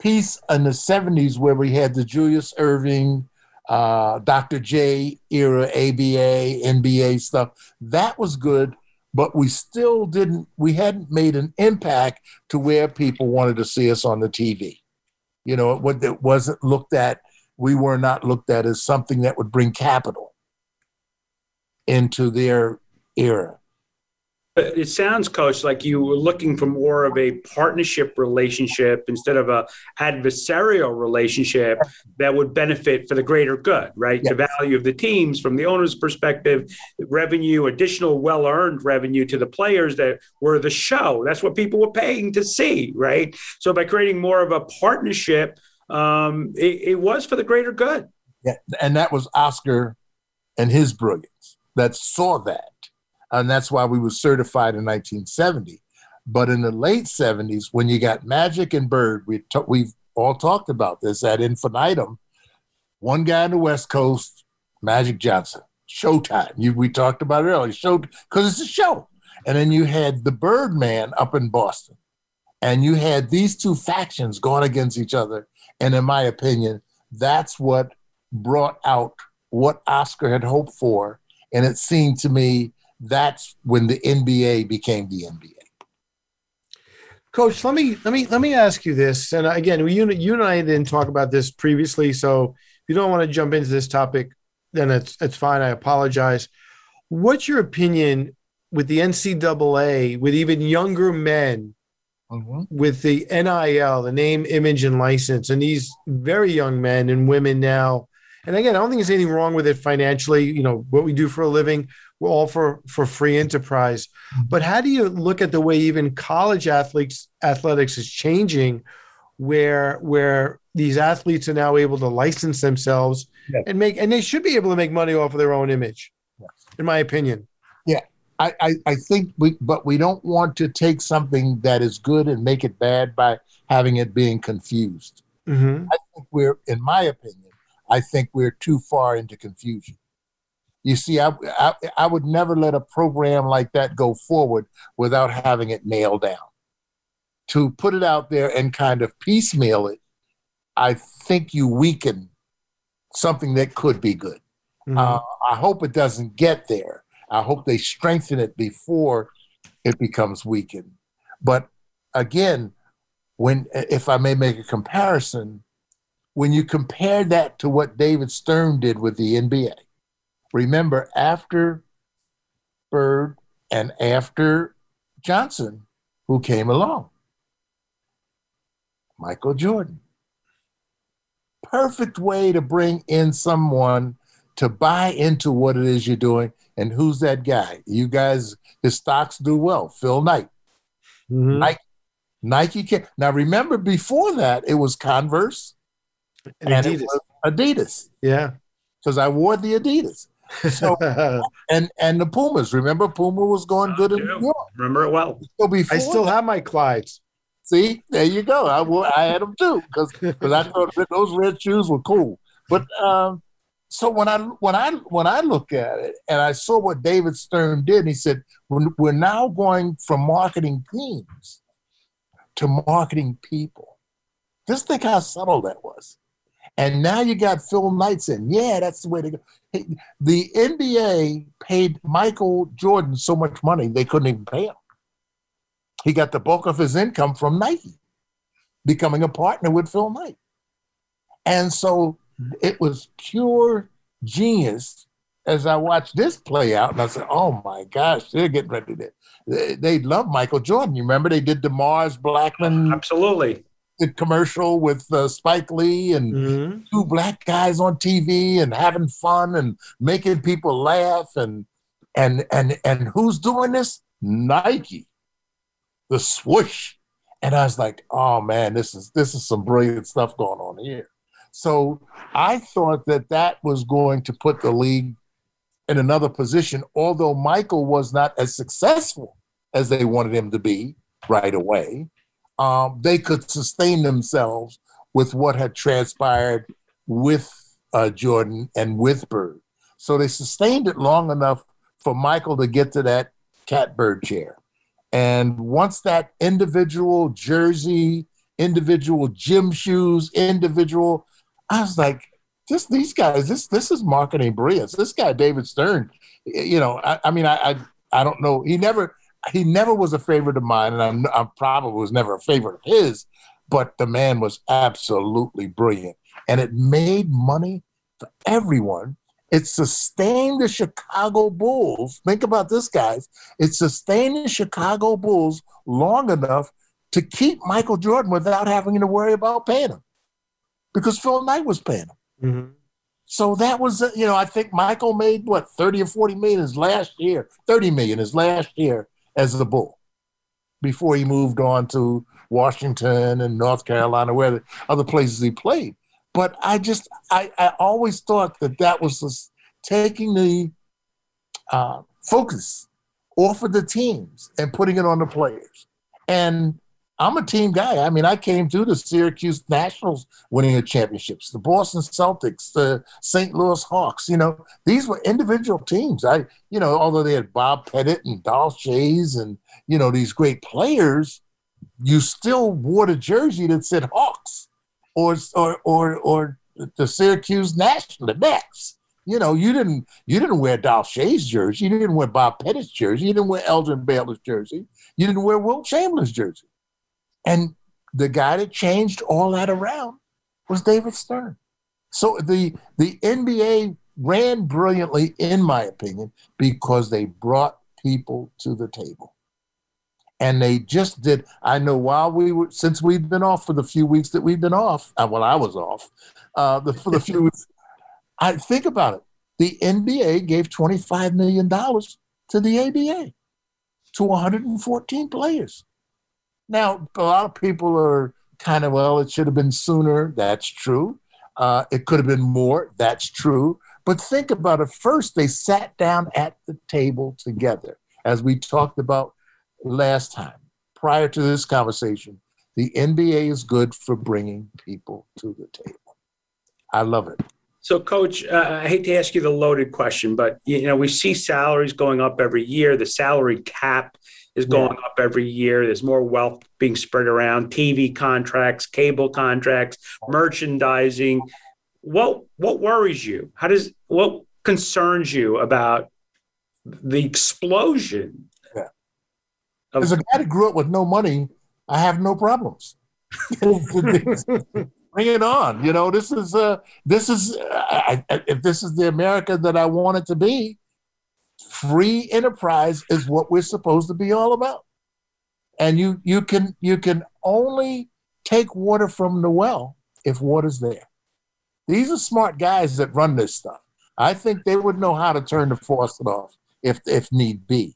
piece in the 70s where we had the Julius Erving, uh, Dr. J era ABA, NBA stuff, that was good, but we still didn't, we hadn't made an impact to where people wanted to see us on the TV. You know, it, it wasn't looked at we were not looked at as something that would bring capital into their era. It sounds, Coach, like you were looking for more of a partnership relationship instead of a adversarial relationship that would benefit for the greater good, right? Yes. The value of the teams from the owner's perspective, revenue, additional well-earned revenue to the players that were the show. That's what people were paying to see, right? So by creating more of a partnership – um, it, it was for the greater good. Yeah, and that was Oscar and his brilliance that saw that, and that's why we were certified in 1970. But in the late 70s, when you got Magic and Bird, we t- we've all talked about this at infinitum. One guy on the West Coast, Magic Johnson, Showtime. You, we talked about it earlier. Show because it's a show. And then you had the Birdman up in Boston, and you had these two factions going against each other and in my opinion, that's what brought out what Oscar had hoped for. And it seemed to me that's when the NBA became the NBA. Coach, let me let me let me ask you this. And again, you you and I didn't talk about this previously, so if you don't want to jump into this topic, then it's it's fine. I apologize. What's your opinion with the NCAA, with even younger men. With the NIL, the name, image, and license, and these very young men and women now. And again, I don't think there's anything wrong with it financially. You know, what we do for a living, we're all for for free enterprise. Mm-hmm. But how do you look at the way even college athletes athletics is changing, where where these athletes are now able to license themselves yes. and make and they should be able to make money off of their own image, yes. in my opinion. Yeah, I, I, I think we, but we don't want to take something that is good and make it bad by having it being confused. Mm-hmm. I think we're, in my opinion, I think we're too far into confusion. You see, I, I, I would never let a program like that go forward without having it nailed down. To put it out there and kind of piecemeal it, I think you weaken something that could be good. Mm-hmm. Uh, I hope it doesn't get there I hope they strengthen it before it becomes weakened. But again, when if I may make a comparison, when you compare that to what David Stern did with the NBA, remember after Bird and after Johnson, who came along? Michael Jordan. Perfect way to bring in someone to buy into what it is you're doing. And who's that guy? You guys, his stocks do well. Phil Knight. Mhm. Nike. Nike can now remember before that it was Converse And and it Adidas. was Adidas Yeah. because I wore the Adidas. So [LAUGHS] and and the Pumas. Remember Puma was going good in New York. Remember it well. So before I still have my Clydes. See, there you go. I wore, I had them too because I thought those red shoes were cool. But um, so when I when I when I look at it and I saw what David Stern did, and he said we're, now going from marketing teams to marketing people. Just think how subtle that was. And now you got Phil Knight saying, "Yeah, that's the way to go." The NBA paid Michael Jordan so much money they couldn't even pay him he got the bulk of his income from Nike, becoming a partner with Phil Knight. And so it was pure genius as I watched this play out. And I said, oh my gosh, they're getting ready to. They, they love Michael Jordan. You remember they did the Mars Blackmon Absolutely. The commercial with uh, Spike Lee and Mhm. two black guys on TV and having fun and making people laugh and and and and who's doing this? Nike, the swoosh. And I was like, oh man, this is this is some brilliant stuff going on here. So I thought that that was going to put the league in another position, although Michael was not as successful as they wanted him to be right away. Um, they could sustain themselves with what had transpired with uh, Jordan and with Bird. So they sustained it long enough for Michael to get to that catbird chair. And once that individual jersey, individual gym shoes, individual, I was like, this these guys, this this is marketing brilliance. This guy, David Stern, you know, I, I mean, I, I I don't know. He never he never was a favorite of mine, and I'm, I probably was never a favorite of his. But the man was absolutely brilliant, and it made money for everyone. It sustained the Chicago Bulls. Think about this, guys. It sustained the Chicago Bulls long enough to keep Michael Jordan without having to worry about paying him, because Phil Knight was paying him. Mhm. So that was, uh, you know, I think Michael made what thirty or forty million his last year, thirty million his last year as the Bull, before he moved on to Washington and North Carolina, where the other places he played. But I just, I, I always thought that that was just taking the uh, focus off of the teams and putting it on the players. And I'm a team guy. I mean, I came through the Syracuse Nationals winning the championships, the Boston Celtics, the St. Louis Hawks. You know, these were individual teams. I, you know, although they had Bob Pettit and Dolph Schayes and you know these great players, you still wore the jersey that said Hawks or or or or the Syracuse National, the Nets. You know, you didn't you didn't wear Dolph Schayes jersey, you didn't wear Bob Pettit's jersey, you didn't wear Elgin Baylor's jersey, you didn't wear Wilt Chamberlain's jersey. And the guy that changed all that around was David Stern. So the the NBA ran brilliantly, in my opinion, because they brought people to the table. And they just did. I know while we were, since we've been off for the few weeks that we've been off, uh, well, I was off uh, the, for the few weeks. [LAUGHS] I think about it. The NBA gave $25 million to the ABA, to 114 players. Now, a lot of people are kind of, well, it should have been sooner. That's true. Uh, it could have been more. That's true. But think about it. First, they sat down at the table together, as we talked about last time. Prior to this conversation, the NBA is good for bringing people to the table. I love it. So, Coach, uh, I hate to ask you the loaded question, but you know we see salaries going up every year. The salary cap is going up every year. There's more wealth being spread around. TV contracts, cable contracts, merchandising. What what worries you? How does what concerns you about the explosion? Yeah. of- As a guy that grew up with no money, I have no problems. [LAUGHS] Bring it on. You know, this is uh, this is uh, I, if this is the America that I want it to be, free enterprise is what we're supposed to be all about. And you you can you can only take water from the well if water's there. These are smart guys that run this stuff. I think they would know how to turn the faucet off if if need be,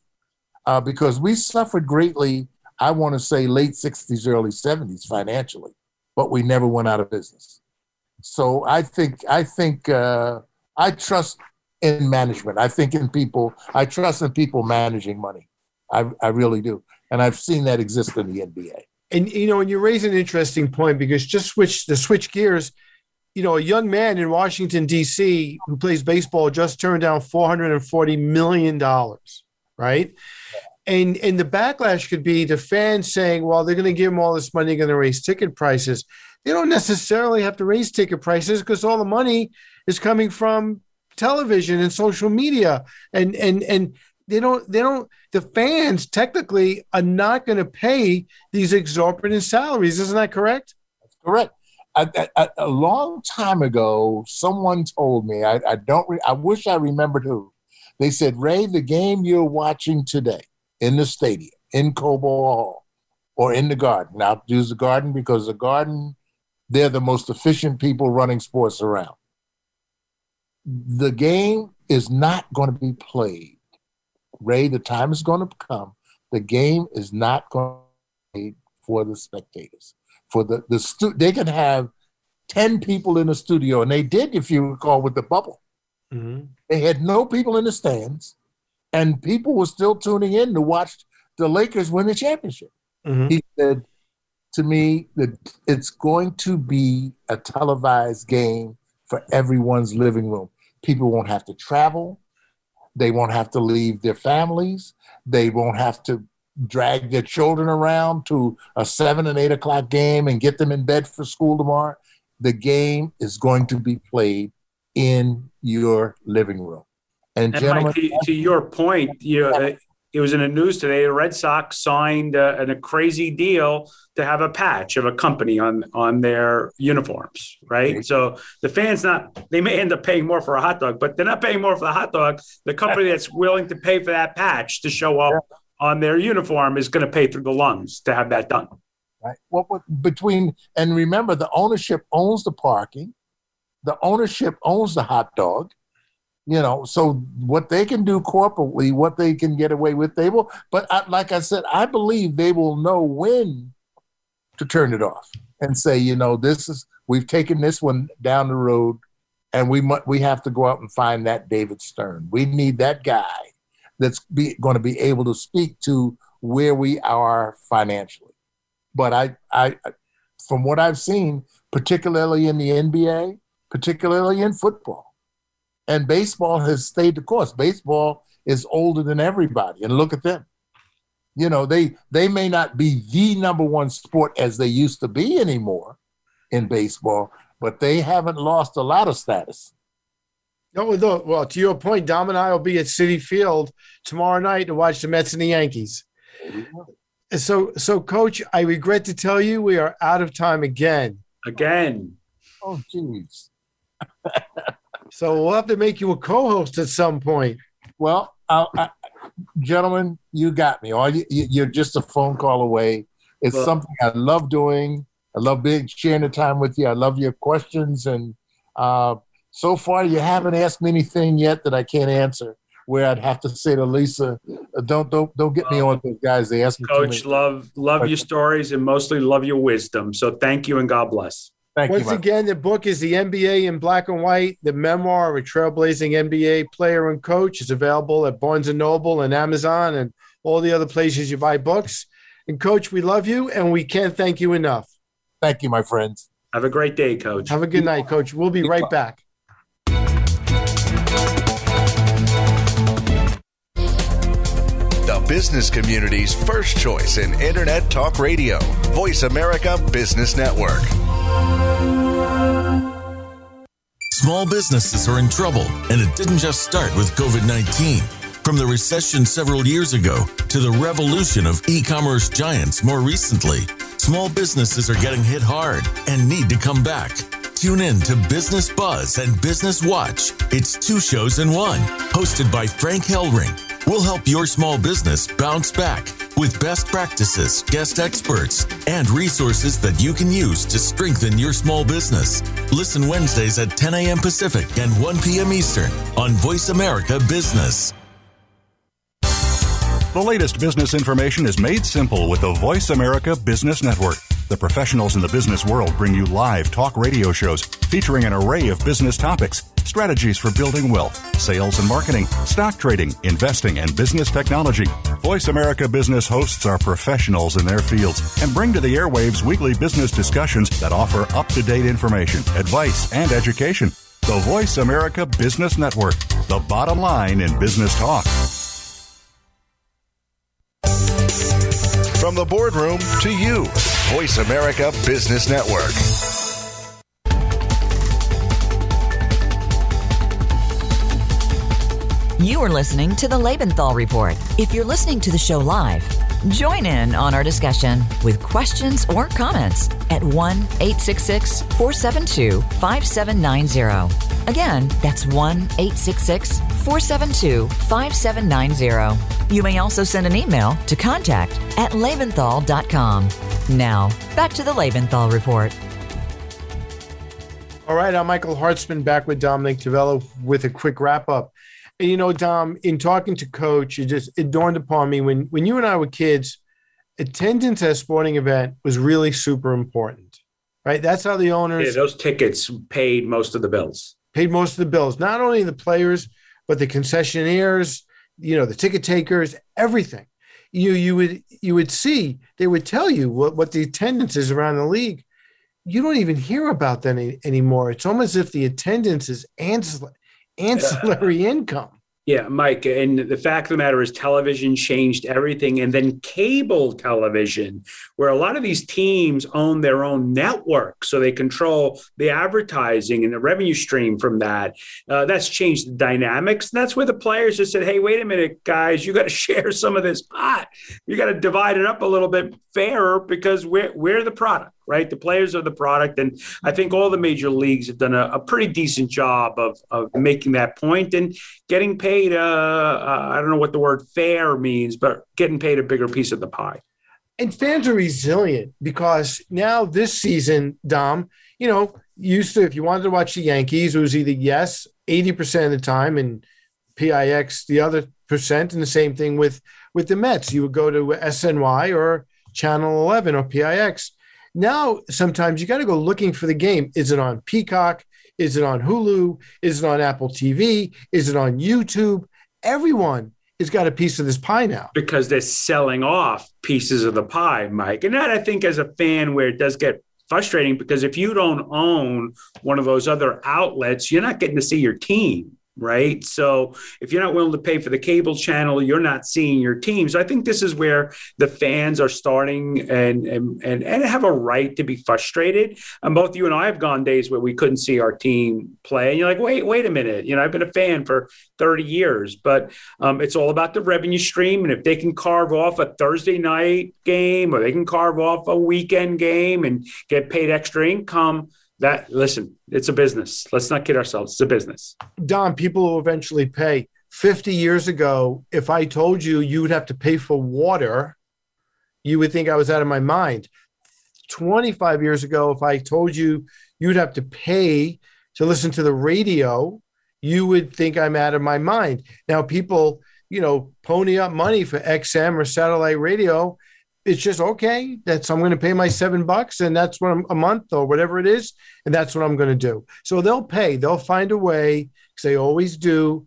uh, because we suffered greatly. I want to say late '60s, early '70s financially, but we never went out of business. So I think I think uh, I trust in management. I think in people. I trust in people managing money. I I really do, and I've seen that exist in the NBA. And you know, and you raise an interesting point because just switch the switch gears. You know, a young man in Washington D.C. who plays baseball just turned down four hundred and forty million dollars, right? And and the backlash could be the fans saying, "Well, they're going to give him all this money, they're going to raise ticket prices." They don't necessarily have to raise ticket prices because all the money is coming from television and social media, and and and they don't they don't the fans technically are not going to pay these exorbitant salaries isn't that correct? That's correct. A, a, a, long time ago someone told me i, I don't re, i wish i remembered who. They said ray the game you're watching today in the stadium in cobo hall or in the garden. Now use the garden because the garden they're the most efficient people running sports around the game is not going to be played Ray, the time is going to come. The game is not going to be for the spectators. For the the stu- they can have ten people in the studio, and they did, if you recall, with the bubble. Mm-hmm. They had no people in the stands, and people were still tuning in to watch the Lakers win the championship. Mm-hmm. He said to me that it's going to be a televised game for everyone's living room. People won't have to travel. They won't have to leave their families. They won't have to drag their children around to a seven and eight o'clock game and get them in bed for school tomorrow. The game is going to be played in your living room. And, and Mike, to, to, your point, you know, uh, it was in the news today. The Red Sox signed uh, a, a, crazy deal to have a patch of a company on on their uniforms, right? So the fans not they may end up paying more for a hot dog, but they're not paying more for the hot dog. The company that's willing to pay for that patch to show up on their uniform is going to pay through the lungs to have that done. Right. Well, between and remember, the ownership owns the parking, the ownership owns the hot dog you know so what they can do corporately what they can get away with they will but I, like i said i believe they will know when to turn it off and say you know this is we've taken this one down the road and we mu- we have to go out and find that david stern. We need that guy that's going to be able to speak to where we are financially. But I, I from what i've seen particularly in the nba particularly in football and baseball has stayed the course. Baseball is older than everybody, and look at them. You know, they they may not be the number one sport as they used to be anymore in baseball, but they haven't lost a lot of status. No, no. well, to your point, Dom and I will be at Citi Field tomorrow night to watch the Mets and the Yankees. So, so, Coach, I regret to tell you we are out of time again. Again. Oh, jeez. [LAUGHS] So we'll have to make you a co-host at some point. Well, I, gentlemen, you got me. All you, you're just a phone call away. It's well, something I love doing. I love being sharing the time with you. I love your questions, and uh, so far you haven't asked me anything yet that I can't answer. Where I'd have to say to Lisa, uh, "Don't don't don't get me on those guys." They ask me. Coach, love love your stories and mostly love your wisdom. So thank you and God bless. Thank Once you, again, the book is the NBA in black and white. The memoir of a trailblazing NBA player and coach is available at Barnes and Noble and Amazon and all the other places you buy books. And coach, we love you and we can't thank you enough. Thank you, my friends. Have a great day, coach. Have a good night, coach. We'll be right back. The business community's first choice in Internet Talk Radio, Voice America Business Network. Small businesses are in trouble, and it didn't just start with COVID 19. From the recession several years ago to the revolution of e commerce giants more recently, small businesses are getting hit hard and need to come back. Tune in to Business Buzz and Business Watch. It's two shows in one, hosted by Frank Hellring. We'll help your small business bounce back with best practices, guest experts, and resources that you can use to strengthen your small business. Listen Wednesdays at 10 a.m. Pacific and 1 p.m. Eastern on Voice America Business. The latest business information is made simple with the Voice America Business Network. The professionals in the business world bring you live talk radio shows featuring an array of business topics, strategies for building wealth, sales and marketing, stock trading, investing, and business technology. Voice America Business hosts are professionals in their fields and bring to the airwaves weekly business discussions that offer up to date information, advice, and education. The Voice America Business Network, the bottom line in business talk. From the boardroom to you, Voice America Business Network. You are listening to the Lebenthal Report. If you're listening to the show live, join in on our discussion with questions or comments at 1 866 472 5790. Again, that's 1 866 472 5790. You may also send an email to contact at lebenthal.com. Now, back to the Lebenthal Report. All right, I'm Michael Hartzman back with Dominic Tavella with a quick wrap up. And you know, Dom, in talking to Coach, it just it dawned upon me when when you and I were kids, attendance at a sporting event was really super important, right? That's how the owners Yeah, those tickets paid most of the bills. paid most of the bills. Not only the players, but the concessionaires, you know, the ticket takers, everything. You you would you would see they would tell you what, what the attendance is around the league. You don't even hear about that any, anymore. It's almost as if the attendance is ancillary, ancillary income. Yeah, Mike. And the fact of the matter is, television changed everything. And then cable television, where a lot of these teams own their own network. So they control the advertising and the revenue stream from that. Uh, that's changed the dynamics. And that's where the players just said, hey, wait a minute, guys, you got to [LAUGHS] share some of this pot. You got to divide it up a little bit fairer because we're, we're the product right? The players are the product. And I think all the major leagues have done a, a pretty decent job of, of making that point and getting paid. Uh, uh, I don't know what the word fair means, but getting paid a bigger piece of the pie. And fans are resilient because now this season, Dom, you know, used to, if you wanted to watch the Yankees, it was either yes, 80% of the time, and PIX the other percent. And the same thing with, with the Mets. You would go to SNY or Channel 11 or PIX. Now, sometimes you got to go looking for the game. Is it on Peacock? Is it on Hulu? Is it on Apple TV? Is it on YouTube? Everyone has got a piece of this pie now. because they're selling off pieces of the pie, Mike. And that I think as a fan where it does get frustrating because if you don't own one of those other outlets, you're not getting to see your team. Right. So if you're not willing to pay for the cable channel, you're not seeing your team. So I think this is where the fans are starting and and and, and have a right to be frustrated. And both you and I have gone days where we couldn't see our team play. And you're like, wait, wait a minute. You know, I've been a fan for 30 years, but um, it's all about the revenue stream. And if they can carve off a Thursday night game or they can carve off a weekend game and get paid extra income, that listen, it's a business. Let's not kid ourselves. It's a business. Don, people will eventually pay. 50 years ago, if I told you you would have to pay for water, you would think I was out of my mind. 25 years ago, if I told you you'd have to pay to listen to the radio, you would think I'm out of my mind. Now, people, you know, pony up money for XM or satellite radio. It's just okay. That's I'm going to pay my seven bucks, and that's what I'm a month or whatever it is, and that's what I'm going to do. So they'll pay. They'll find a way, because they always do,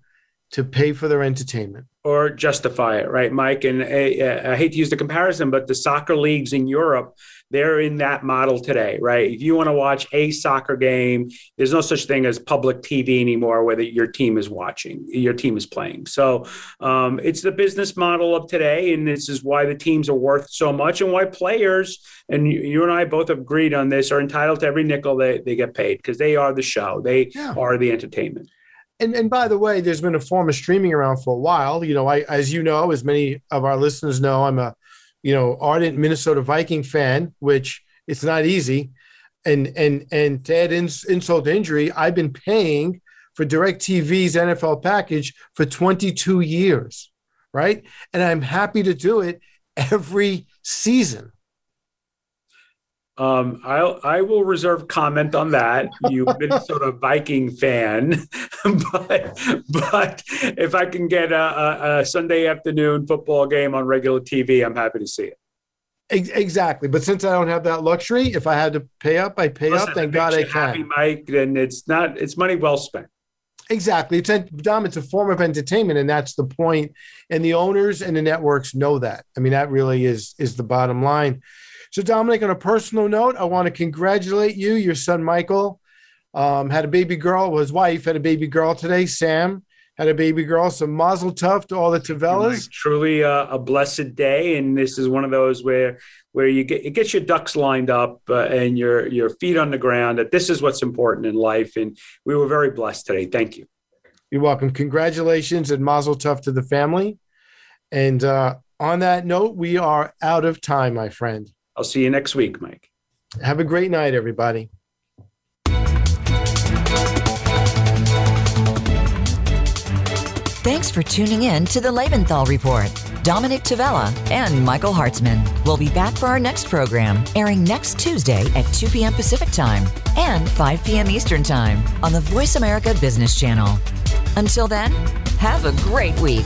to pay for their entertainment. or justify it, right, Mike? And uh, I hate to use the comparison, but the soccer leagues in Europe, they're in that model today, right? If you want to watch a soccer game, there's no such thing as public TV anymore where the, your team is watching, your team is playing. So um, it's the business model of today. And this is why the teams are worth so much and why players, and you, you and I both agreed on this, are entitled to every nickel they, they get paid because they are the show, they Yeah. are the entertainment. And and by the way, there's been a form of streaming around for a while. You know, I as you know, as many of our listeners know, I'm a you know ardent Minnesota Viking fan, which it's not easy. And and and to add ins, insult to injury, I've been paying for DirecTV's NFL package for 22 years, right? And I'm happy to do it every season. Um, I I will reserve comment on that. You've been sort of Viking fan, [LAUGHS] but but if I can get a, a, a, Sunday afternoon football game on regular TV, I'm happy to see it. Exactly, but since I don't have that luxury, if I had to pay up, I pay Listen, up. Thank God I can. Happy, Mike, then it's not it's money well spent. Exactly, it's a, Dom. It's a form of entertainment, and that's the point. And the owners and the networks know that. I mean, that really is is the bottom line. So, Dominic, on a personal note, I want to congratulate you. Your son, Michael, um, had a baby girl. Well, his wife had a baby girl today. Sam had a baby girl. So, mazel tov to all the Tavellas. Truly a, a, blessed day. And this is one of those where where you get it gets your ducks lined up uh, and your your feet on the ground that this is what's important in life. And we were very blessed today. Thank you. You're welcome. Congratulations and mazel tov to the family. And uh, on that note, we are out of time, my friend. I'll see you next week, Mike. Have a great night, everybody. Thanks for tuning in to the Lebenthal Report. Dominic Tavella and Michael Hartzman will be back for our next program, airing next Tuesday at 2 p.m. Pacific Time and 5 p.m. Eastern Time on the Voice America Business Channel. Until then, have a great week.